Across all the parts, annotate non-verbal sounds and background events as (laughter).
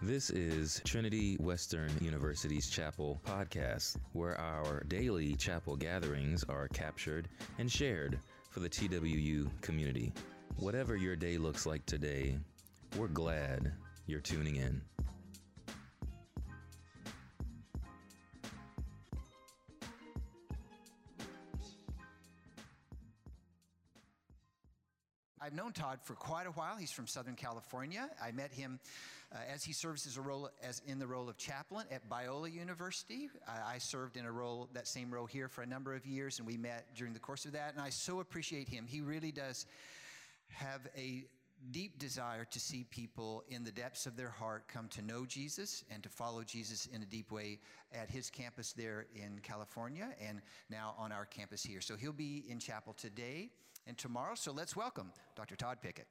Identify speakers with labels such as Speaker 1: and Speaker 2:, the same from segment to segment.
Speaker 1: This is Trinity Western University's Chapel podcast, where our daily chapel gatherings are captured and shared for the TWU community. Whatever your day looks like today, we're glad you're tuning in.
Speaker 2: Known Todd for quite a while. He's from Southern California. I met him uh, as he serves as a role as in the role of chaplain at Biola University. I, I served in a role that same role here for a number of years, and we met during the course of that. And I so appreciate him. He really does have a deep desire to see people in the depths of their heart come to know Jesus and to follow Jesus in a deep way at his campus there in California and now on our campus here. So he'll be in chapel today and tomorrow. So let's welcome Dr. Todd Pickett.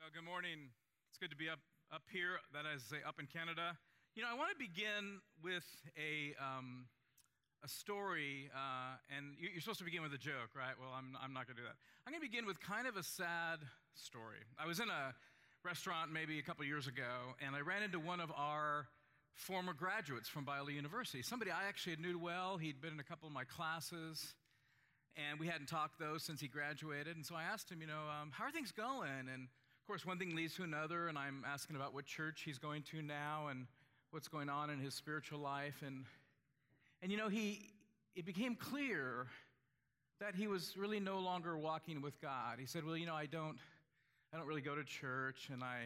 Speaker 3: Well, good morning. It's good to be up, up here, that is, up in Canada. You know, I want to begin with a, um, a story, uh, and you, are supposed to begin with a joke, right? Well, I'm, I'm not going to do that. I'm going to begin with kind of a sad story. I was in a restaurant maybe a couple years ago, and I ran into one of our former graduates from Biola University, somebody I actually knew well. He'd been in a couple of my classes and we hadn't talked though since he graduated. And so I asked him, you know, um, how are things going? And of course, one thing leads to another, and I'm asking about what church he's going to now and what's going on in his spiritual life. And and you know, he it became clear that he was really no longer walking with God. He said, "Well, you know, I don't I don't really go to church, and I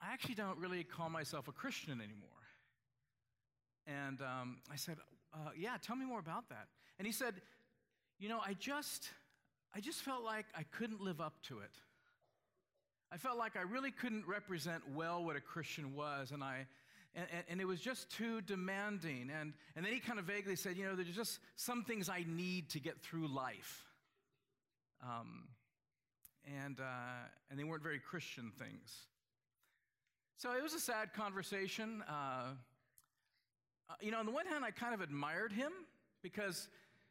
Speaker 3: I actually don't really call myself a Christian anymore." And um, I said, uh, "Yeah, tell me more about that." And he said, you know, I just, I just felt like I couldn't live up to it. I felt like I really couldn't represent well what a Christian was, and I, and, and, it was just too demanding. And, and then he kind of vaguely said, you know, there's just some things I need to get through life. Um, and, uh, and they weren't very Christian things. So it was a sad conversation. Uh, uh you know, on the one hand, I kind of admired him because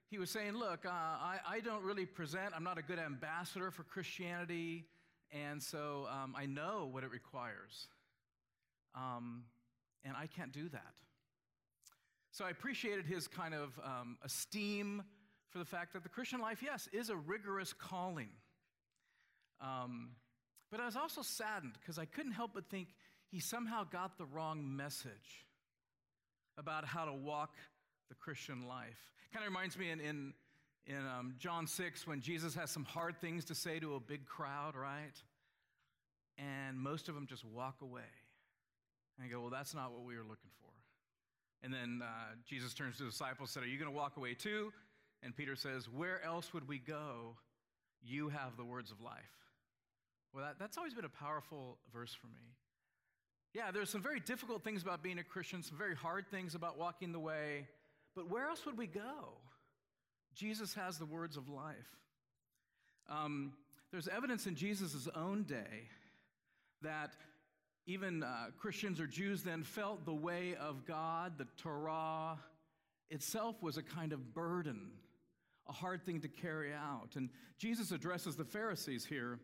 Speaker 3: he was saying, Look, uh, I, I, don't really present, I'm not a good ambassador for Christianity, and so um, I know what it requires. Um, and I can't do that. So I appreciated his kind of um, esteem for the fact that the Christian life, yes, is a rigorous calling. Um, but I was also saddened because I couldn't help but think he somehow got the wrong message about how to walk the Christian life. Kind of reminds me in, in, in um, John 6 when Jesus has some hard things to say to a big crowd, right? And most of them just walk away. And I go, well, that's not what we were looking for. And then uh, Jesus turns to the disciples and said, Are you going to walk away too? And Peter says, Where else would we go? You have the words of life. Well, that, that's always been a powerful verse for me. Yeah, there's some very difficult things about being a Christian, some very hard things about walking the way. But where else would we go? Jesus has the words of life. Um, there's evidence in Jesus' own day that even uh, Christians or Jews then felt the way of God, the Torah itself was a kind of burden, a hard thing to carry out. And Jesus addresses the Pharisees here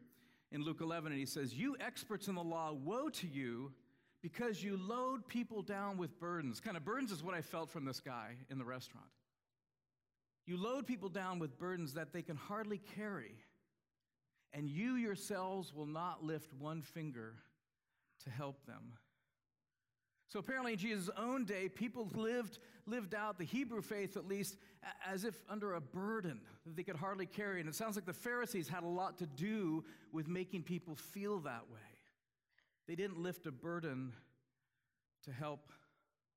Speaker 3: in Luke 11, and he says, You experts in the law, woe to you because you load people down with burdens. Kind of burdens is what I felt from this guy in the restaurant. You load people down with burdens that they can hardly carry, and you yourselves will not lift one finger to help them. So apparently, in Jesus' own day, people lived, lived out the Hebrew faith, at least, as if under a burden that they could hardly carry. And it sounds like the Pharisees had a lot to do with making people feel that way. They didn't lift a burden to help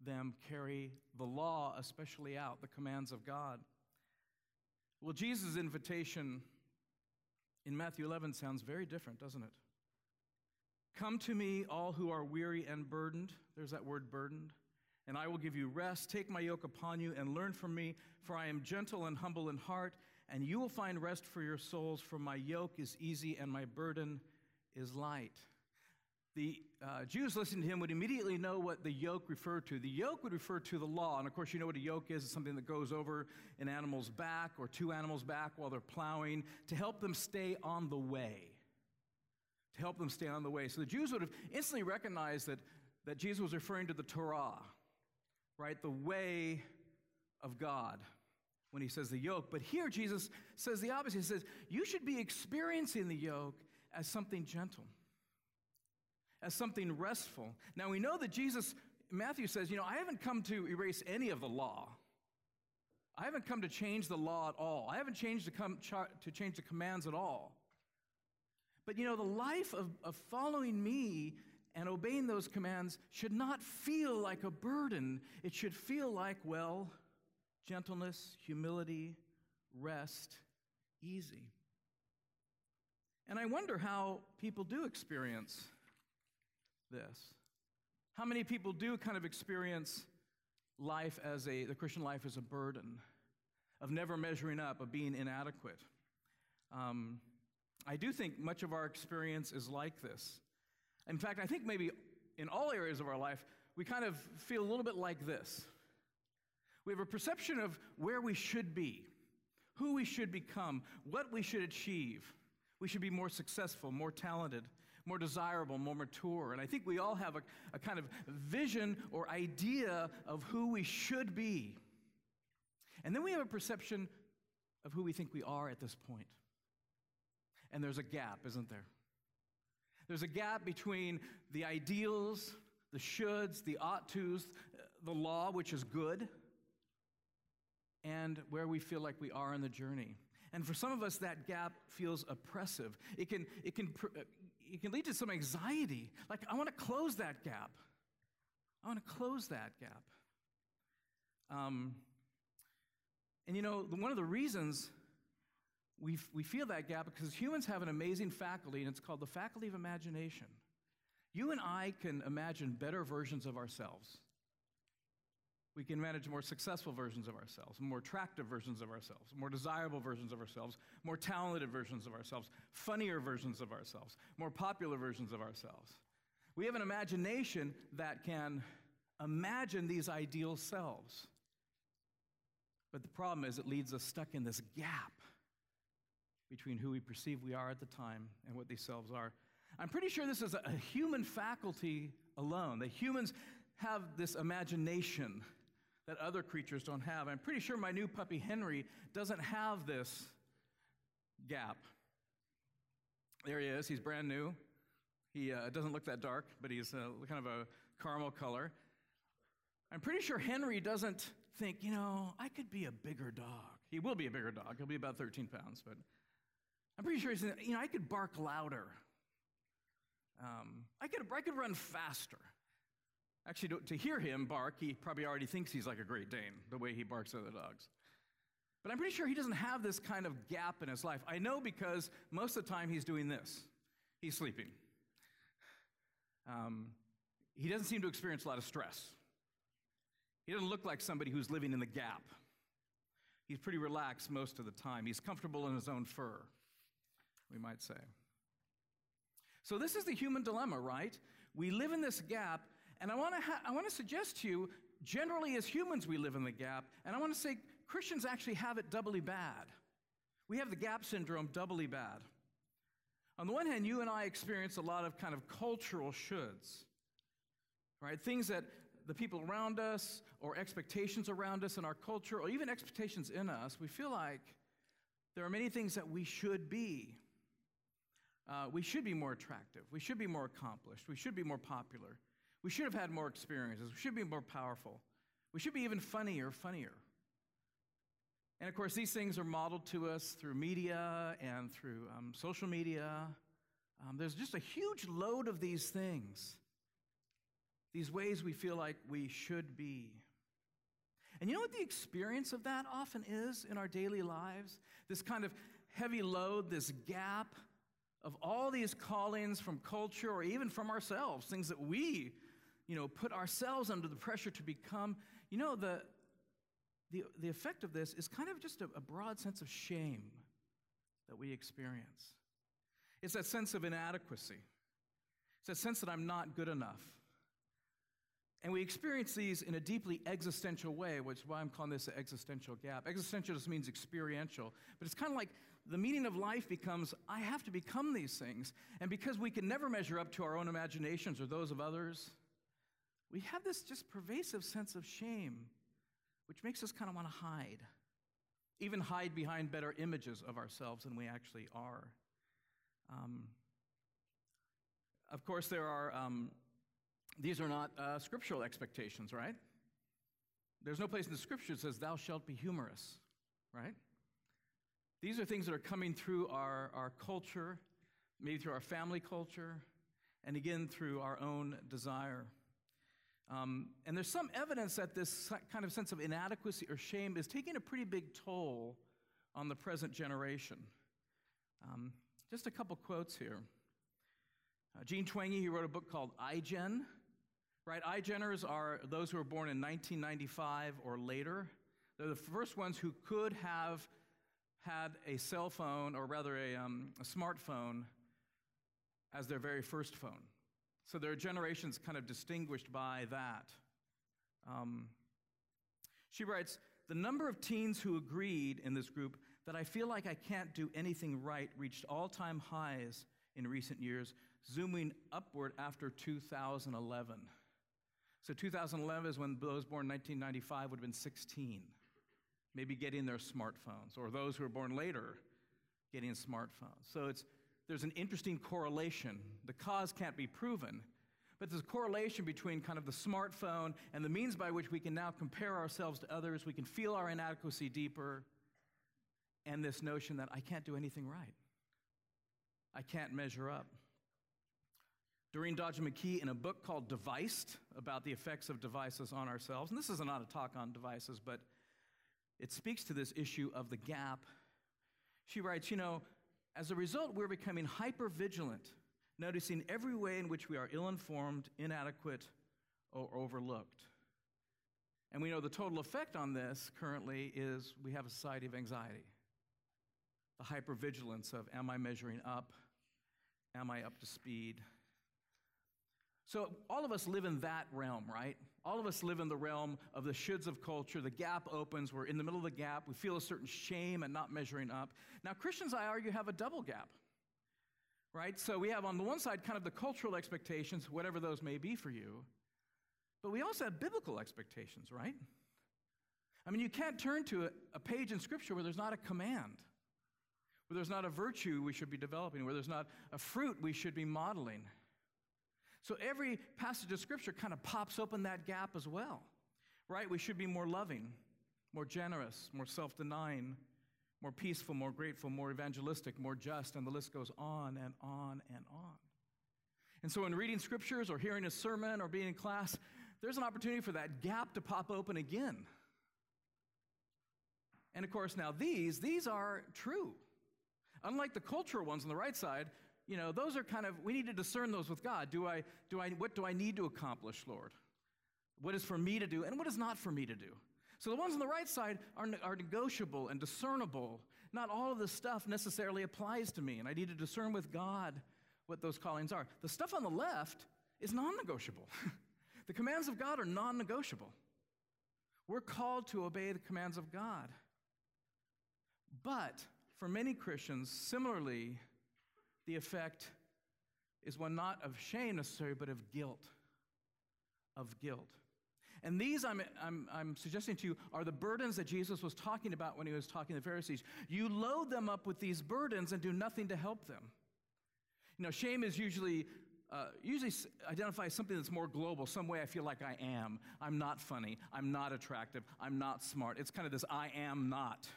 Speaker 3: them carry the law, especially out, the commands of God. Well, Jesus' invitation in Matthew 11 sounds very different, doesn't it? Come to me, all who are weary and burdened. There's that word burdened. And I will give you rest. Take my yoke upon you and learn from me, for I am gentle and humble in heart, and you will find rest for your souls, for my yoke is easy and my burden is light the uh, Jews listening to him would immediately know what the yoke referred to. The yoke would refer to the law. And of course, you know what a yoke is it's something that goes over an animal's back or two animals' back while they're plowing to help them stay on the way. To help them stay on the way. So the Jews would have instantly recognized that that Jesus was referring to the Torah, right? The way of God when he says the yoke. But here Jesus says the opposite. He says, You should be experiencing the yoke as something gentle, as something restful. Now we know that Jesus, Matthew says, You know, I haven't come to erase any of the law. I haven't come to change the law at all. I haven't changed to, come, to change the commands at all. But you know, the life of, of following me and obeying those commands should not feel like a burden. It should feel like, well, gentleness, humility, rest, easy. And I wonder how people do experience this. How many people do kind of experience life as a, the Christian life as a burden, of never measuring up, of being inadequate? Um, I do think much of our experience is like this. In fact, I think maybe in all areas of our life, we kind of feel a little bit like this. We have a perception of where we should be, who we should become, what we should achieve. We should be more successful, more talented, more desirable, more mature. And I think we all have a, a kind of vision or idea of who we should be. And then we have a perception of who we think we are at this point. And there's a gap, isn't there? There's a gap between the ideals, the shoulds, the ought tos, the law, which is good, and where we feel like we are in the journey. And for some of us, that gap feels oppressive. It can, it can, it can lead to some anxiety. Like, I want to close that gap. I want to close that gap. Um, and you know, one of the reasons we, we feel that gap because humans have an amazing faculty, and it's called the faculty of imagination. You and I can imagine better versions of ourselves. We can manage more successful versions of ourselves, more attractive versions of ourselves, more desirable versions of ourselves, more talented versions of ourselves, funnier versions of ourselves, more popular versions of ourselves. We have an imagination that can imagine these ideal selves. But the problem is, it leaves us stuck in this gap between who we perceive we are at the time and what these selves are. I'm pretty sure this is a human faculty alone, that humans have this imagination that other creatures don't have. I'm pretty sure my new puppy Henry doesn't have this gap. There he is, he's brand new. He uh, doesn't look that dark, but he's uh, kind of a caramel color. I'm pretty sure Henry doesn't think, you know, I could be a bigger dog. He will be a bigger dog. He'll be about 13 pounds, but I'm pretty sure he's, you know, I could bark louder. Um, I, could, I could run faster. Actually, to, to hear him bark, he probably already thinks he's like a Great Dane, the way he barks at the dogs. But I'm pretty sure he doesn't have this kind of gap in his life. I know because most of the time he's doing this he's sleeping. Um, he doesn't seem to experience a lot of stress. He doesn't look like somebody who's living in the gap. He's pretty relaxed most of the time. He's comfortable in his own fur, we might say. So, this is the human dilemma, right? We live in this gap, and I want to ha- I want to suggest to you, generally as humans, we live in the gap. And I want to say Christians actually have it doubly bad. We have the gap syndrome doubly bad. On the one hand, you and I experience a lot of kind of cultural shoulds, right? Things that the people around us, or expectations around us in our culture, or even expectations in us, we feel like there are many things that we should be. Uh, we should be more attractive. We should be more accomplished. We should be more popular. We should have had more experiences. We should be more powerful. We should be even funnier, funnier. And of course, these things are modeled to us through media and through um, social media. Um, there's just a huge load of these things, these ways we feel like we should be. And you know what the experience of that often is in our daily lives? This kind of heavy load, this gap of all these callings from culture or even from ourselves, things that we you know, put ourselves under the pressure to become, you know, the, the, the effect of this is kind of just a, a broad sense of shame that we experience. It's that sense of inadequacy. It's that sense that I'm not good enough. And we experience these in a deeply existential way, which is why I'm calling this an existential gap. Existential just means experiential, but it's kind of like the meaning of life becomes I have to become these things. And because we can never measure up to our own imaginations or those of others, we have this just pervasive sense of shame, which makes us kind of want to hide, even hide behind better images of ourselves than we actually are. Um, of course, there are, um, these are not uh, scriptural expectations, right? There's no place in the scripture that says, Thou shalt be humorous, right? These are things that are coming through our, our culture, maybe through our family culture, and again through our own desire. Um, and there's some evidence that this kind of sense of inadequacy or shame is taking a pretty big toll on the present generation. Um, just a couple quotes here. Uh, Jean Twenge, he wrote a book called iGen. Right, iGeners are those who were born in 1995 or later. They're the first ones who could have had a cell phone, or rather a, um, a smartphone, as their very first phone. So there are generations kind of distinguished by that. Um, she writes The number of teens who agreed in this group that I feel like I can't do anything right reached all time highs in recent years, zooming upward after 2011. So 2011 is when those born in 1995 would have been 16, maybe getting their smartphones, or those who were born later getting smartphones. So it's, there's an interesting correlation. The cause can't be proven, but there's a correlation between kind of the smartphone and the means by which we can now compare ourselves to others. We can feel our inadequacy deeper, and this notion that I can't do anything right. I can't measure up. Doreen Dodgen-Magee, in a book called Deviced, about the effects of devices on ourselves, and this is not a talk on devices, but it speaks to this issue of the gap. She writes, You know, as a result, we're becoming hyper vigilant, noticing every way in which we are ill informed, inadequate, or overlooked. And we know the total effect on this currently is we have a society of anxiety. The hypervigilance of am I measuring up? Am I up to speed? So, all of us live in that realm, right? All of us live in the realm of the shoulds of culture. The gap opens. We're in the middle of the gap. We feel a certain shame at not measuring up. Now, Christians, I argue, have a double gap, right? So, we have on the one side kind of the cultural expectations, whatever those may be for you, but we also have biblical expectations, right? I mean, you can't turn to a page in Scripture where there's not a command, where there's not a virtue we should be developing, where there's not a fruit we should be modeling. So every passage of Scripture kind of pops open that gap as well, right? We should be more loving, more generous, more self denying, more peaceful, more grateful, more evangelistic, more just, and the list goes on and on and on. And so, in reading scriptures or hearing a sermon or being in class, there's an opportunity for that gap to pop open again. And of course, now these, these are true. Unlike the cultural ones on the right side, you know, those are kind of, we need to discern those with God. Do I, do I, what do I need to accomplish, Lord? What is for me to do and what is not for me to do? So the ones on the right side are, are negotiable and discernible. Not all of this stuff necessarily applies to me, and I need to discern with God what those callings are. The stuff on the left is non negotiable. (laughs) the commands of God are non negotiable. We're called to obey the commands of God. But for many Christians, similarly, the effect is one not of shame necessarily, but of guilt. Of guilt. And these, I'm, I'm, I'm suggesting to you, are the burdens that Jesus was talking about when he was talking to the Pharisees. You load them up with these burdens and do nothing to help them. You know, shame is usually uh, usually identifies something that's more global, some way I feel like I am. I'm not funny. I'm not attractive. I'm not smart. It's kind of this I am not,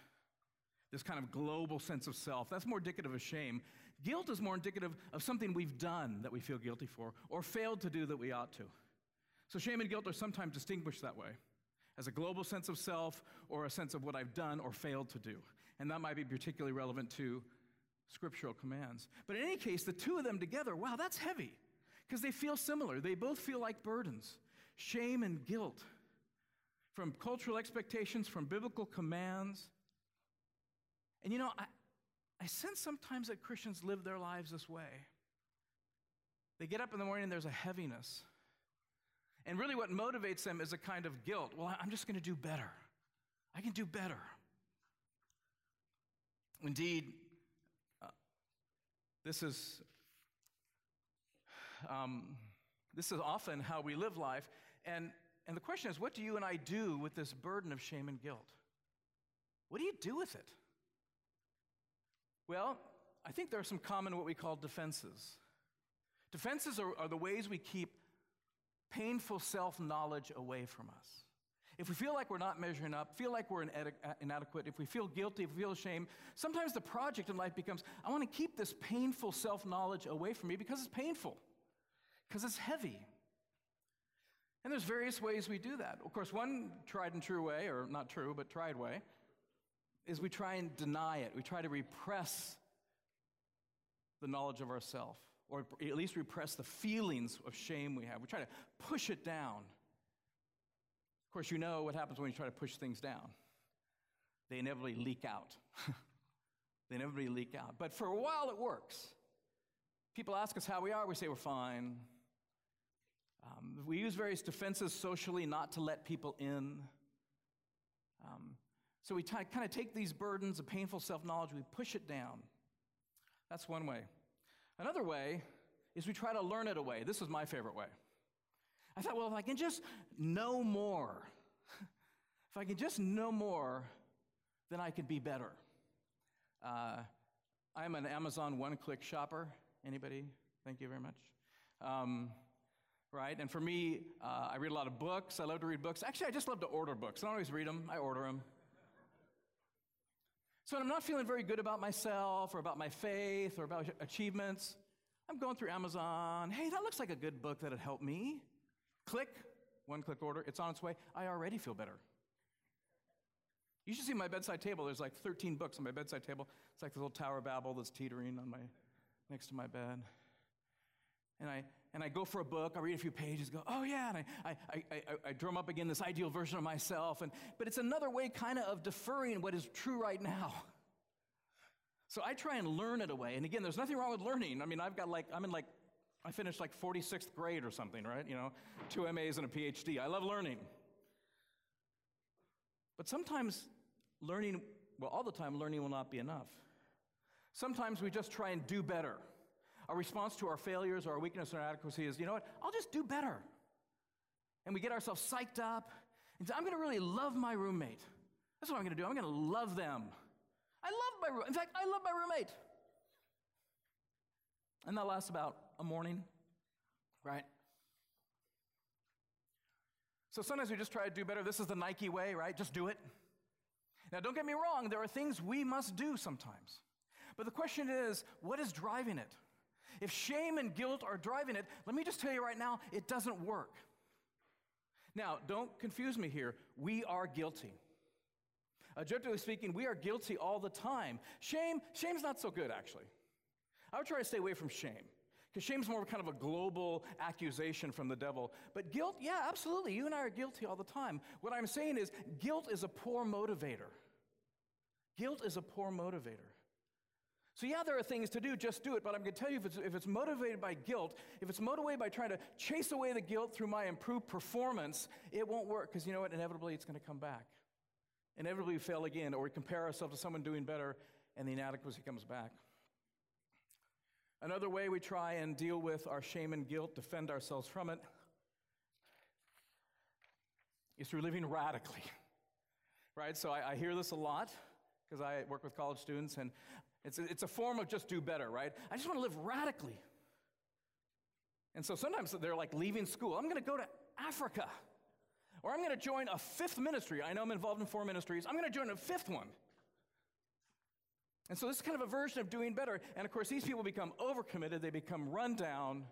Speaker 3: this kind of global sense of self. That's more indicative of shame. Guilt is more indicative of something we've done that we feel guilty for or failed to do that we ought to. So shame and guilt are sometimes distinguished that way as a global sense of self or a sense of what I've done or failed to do. And that might be particularly relevant to scriptural commands. But in any case, the two of them together, wow, that's heavy because they feel similar. They both feel like burdens shame and guilt from cultural expectations, from biblical commands. And you know, I, I sense sometimes that Christians live their lives this way. They get up in the morning and there's a heaviness. And really, what motivates them is a kind of guilt. Well, I'm just going to do better. I can do better. Indeed, uh, this is um, this is often how we live life. And, and the question is, what do you and I do with this burden of shame and guilt? What do you do with it? Well, I think there are some common what we call defenses. Defenses are, are the ways we keep painful self knowledge away from us. If we feel like we're not measuring up, feel like we're uh, inadequate, if we feel guilty, if we feel ashamed, sometimes the project in life becomes I want to keep this painful self knowledge away from me because it's painful, because it's heavy. And there's various ways we do that. Of course, one tried and true way, or not true, but tried way, is we try and deny it. We try to repress the knowledge of ourself, or at least repress the feelings of shame we have. We try to push it down. Of course, you know what happens when you try to push things down. They inevitably leak out. (laughs) they inevitably leak out. But for a while, it works. People ask us how we are, we say we're fine. Um, we use various defenses socially not to let people in. So we t- kind of take these burdens of painful self knowledge, we push it down. That's one way. Another way is we try to learn it away. This is my favorite way. I thought, well, if I can just know more, (laughs) if I can just know more, then I can be better. Uh, I'm an Amazon one-click shopper. Anybody? Thank you very much. Um, right? And for me, uh, I read a lot of books. I love to read books. Actually, I just love to order books. I don't always read them. I order them. So when I'm not feeling very good about myself or about my faith or about achievements, I'm going through Amazon. Hey, that looks like a good book that'd help me. Click, one click order, it's on its way. I already feel better. You should see my bedside table. There's like 13 books on my bedside table. It's like the little Tower of Babel that's teetering on my, next to my bed. And I, and I go for a book, I read a few pages, go, oh yeah, and I, I, I, I, drum up again this ideal version of myself. And, but it's another way kind of of deferring what is true right now. (laughs) So I try and learn it away. And again, there's nothing wrong with learning. I mean, I've got like, I'm in like I finished like 46th grade or something, right? You know, two MAs and a PhD. I love learning. But sometimes learning, well, all the time, learning will not be enough. Sometimes we just try and do better. Our response to our failures or our weakness or inadequacy is, you know what, I'll just do better. And we get ourselves psyched up and say, I'm going to really love my roommate. That's what I'm going to do. I'm going to love them. I love my roommate. In fact, I love my roommate. And that lasts about a morning, right? So sometimes we just try to do better. This is the Nike way, right? Just do it. Now, don't get me wrong, there are things we must do sometimes. But the question is, what is driving it? If shame and guilt are driving it, let me just tell you right now, it doesn't work. Now, don't confuse me here. We are guilty. Objectively speaking, we are guilty all the time. Shame, shame's not so good, actually. I would try to stay away from shame. Because shame's more kind of a global accusation from the devil. But guilt, yeah, absolutely. You and I are guilty all the time. What I'm saying is, guilt is a poor motivator. Guilt is a poor motivator. So, yeah, there are things to do, just do it. But I'm going to tell you if it's, if it's motivated by guilt, if it's motivated by trying to chase away the guilt through my improved performance, it won't work because you know what? Inevitably, it's going to come back. Inevitably, we fail again, or we compare ourselves to someone doing better, and the inadequacy comes back. Another way we try and deal with our shame and guilt, defend ourselves from it, is through living radically. (laughs) Right? So I, I hear this a lot because I work with college students, and it's a, it's a form of just do better, right? I just want to live radically. And so sometimes they're like leaving school. I'm going to go to Africa, or I'm going to join a fifth ministry. I know I'm involved in four ministries. I'm going to join a fifth one. And so this is kind of a version of doing better. And of course, these people become overcommitted, they become run down,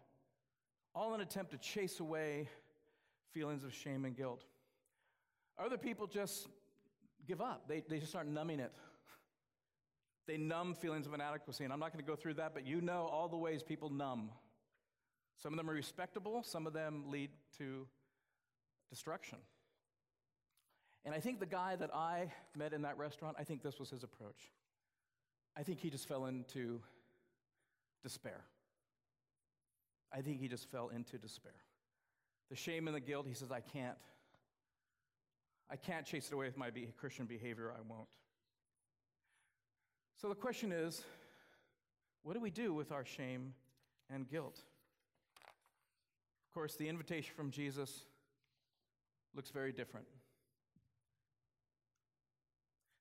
Speaker 3: all in an attempt to chase away feelings of shame and guilt. Other people just give up, they, they just start numbing it. They numb feelings of inadequacy. And I'm not going to go through that, but you know all the ways people numb. Some of them are respectable, some of them lead to destruction. And I think the guy that I met in that restaurant, I think this was his approach. I think he just fell into despair. I think he just fell into despair. The shame and the guilt, he says, I can't. I can't chase it away with my Christian behavior. I won't. So the question is what do we do with our shame and guilt? Of course, the invitation from Jesus looks very different.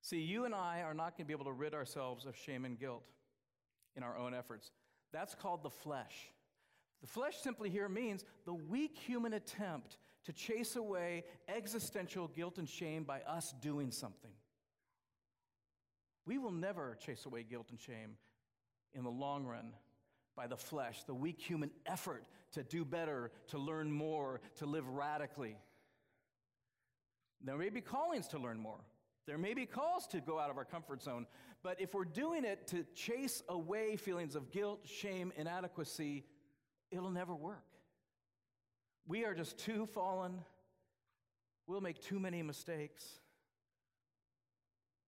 Speaker 3: See, you and I are not going to be able to rid ourselves of shame and guilt in our own efforts. That's called the flesh. The flesh simply here means the weak human attempt to chase away existential guilt and shame by us doing something. We will never chase away guilt and shame in the long run by the flesh, the weak human effort to do better, to learn more, to live radically. There may be callings to learn more. There may be calls to go out of our comfort zone, but if we're doing it to chase away feelings of guilt, shame, inadequacy, it'll never work. We are just too fallen. We'll make too many mistakes.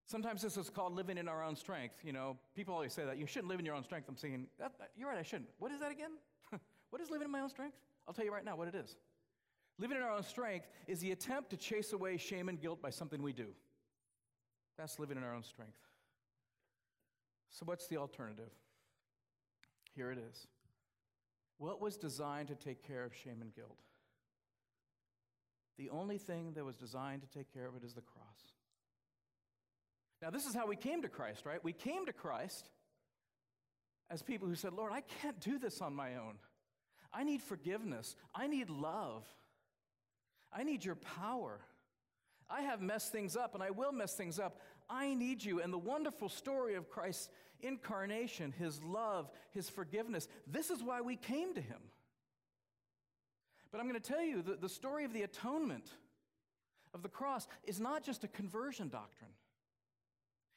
Speaker 3: Sometimes this is called living in our own strength. You know, people always say that. You shouldn't live in your own strength. I'm saying, you're right, I shouldn't. What is that again? (laughs) what is living in my own strength? I'll tell you right now what it is. Living in our own strength is the attempt to chase away shame and guilt by something we do. That's living in our own strength. So, what's the alternative? Here it is. What was designed to take care of shame and guilt? The only thing that was designed to take care of it is the cross. Now, this is how we came to Christ, right? We came to Christ as people who said, Lord, I can't do this on my own. I need forgiveness. I need love. I need your power. I have messed things up and I will mess things up. I need you. And the wonderful story of Christ's incarnation, his love, his forgiveness, this is why we came to him. But I'm going to tell you that the story of the atonement of the cross is not just a conversion doctrine,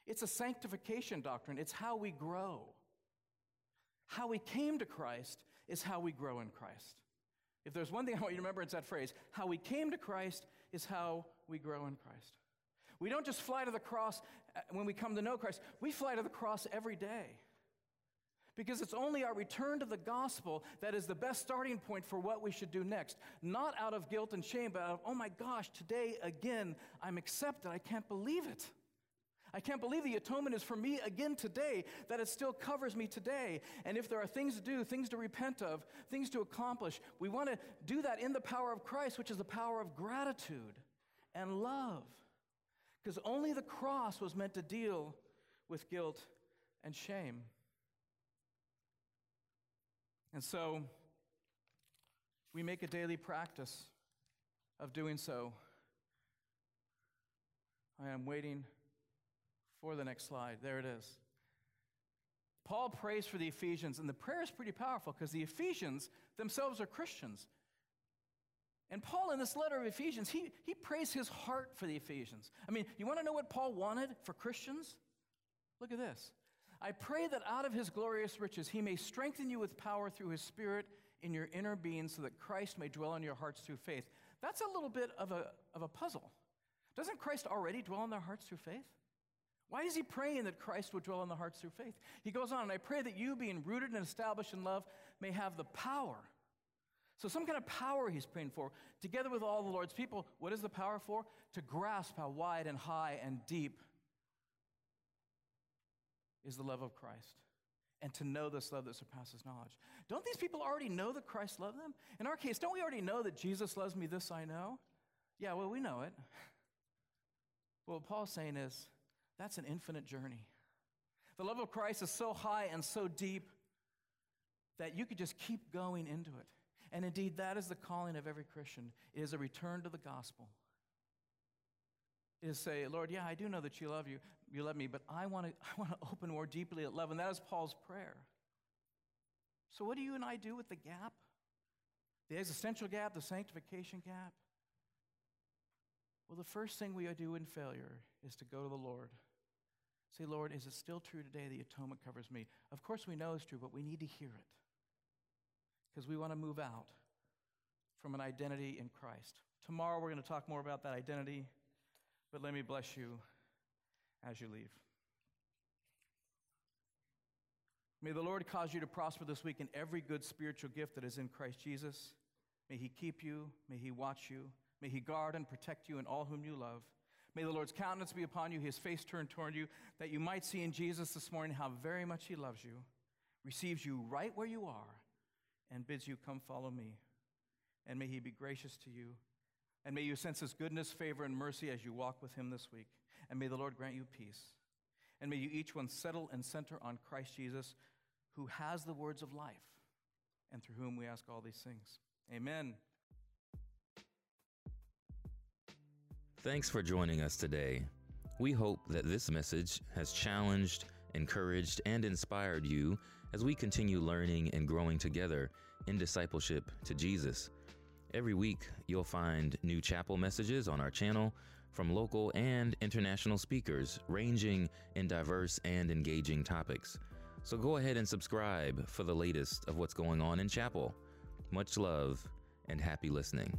Speaker 3: it's a sanctification doctrine. It's how we grow. How we came to Christ is how we grow in Christ. If there's one thing (laughs) I want you to remember, it's that phrase how we came to Christ is how we grow in Christ. We don't just fly to the cross uh, when we come to know Christ, we fly to the cross every day. Because it's only our return to the gospel that is the best starting point for what we should do next. Not out of guilt and shame, but out of, oh my gosh, today again, I'm accepted. I can't believe it. I can't believe the atonement is for me again today, that it still covers me today. And if there are things to do, things to repent of, things to accomplish, we want to do that in the power of Christ, which is the power of gratitude and love. Because only the cross was meant to deal with guilt and shame. And so we make a daily practice of doing so. I am waiting for the next slide. There it is. Paul prays for the Ephesians, and the prayer is pretty powerful because the Ephesians themselves are Christians. And Paul, in this letter of Ephesians, he, he prays his heart for the Ephesians. I mean, you want to know what Paul wanted for Christians? Look at this. I pray that out of his glorious riches he may strengthen you with power through his Spirit in your inner being so that Christ may dwell in your hearts through faith. That's a little bit of a, of a puzzle. Doesn't Christ already dwell in their hearts through faith? Why is he praying that Christ would dwell in the hearts through faith? He goes on, and I pray that you, being rooted and established in love, may have the power. So, some kind of power he's praying for, together with all the Lord's people. What is the power for? To grasp how wide and high and deep is the love of Christ and to know this love that surpasses knowledge. Don't these people already know that Christ loved them? In our case, don't we already know that Jesus loves me, this I know? Yeah, well, we know it. Well, what Paul's saying is, that's an infinite journey. The love of Christ is so high and so deep that you could just keep going into it. And indeed, that is the calling of every Christian. It is a return to the gospel. It is say, Lord, yeah, I do know that you love you, you love me, but I want to (laughs) I want to open more deeply at love, and that is Paul's prayer. So what do you and I do with the gap? The existential gap, the sanctification gap? Well, the first thing we do in failure is to go to the Lord Say, Lord, is it still true today the atonement covers me? Of course, we know it's true, but we need to hear it because we want to move out from an identity in Christ. Tomorrow, we're going to talk more about that identity, but let me bless you as you leave. May the Lord cause you to prosper this week in every good spiritual gift that is in Christ Jesus. May He keep you, may He watch you, may He guard and protect you and all whom you love. May the Lord's countenance be upon you, his face turned toward you, that you might see in Jesus this morning how very much he loves you, receives you right where you are, and bids you come follow me. And may he be gracious to you And may you sense his goodness, favor, and mercy as you walk with him this week. And may the Lord grant you peace. And may you each one settle and center on Christ Jesus, who has the words of life, and through whom we ask all these things. Amen.
Speaker 1: Thanks for joining us today. We hope that this message has challenged, encouraged, and inspired you as we continue learning and growing together in discipleship to Jesus. Every week, you'll find new chapel messages on our channel from local and international speakers, ranging in diverse and engaging topics. So go ahead and subscribe for the latest of what's going on in chapel. Much love and happy listening.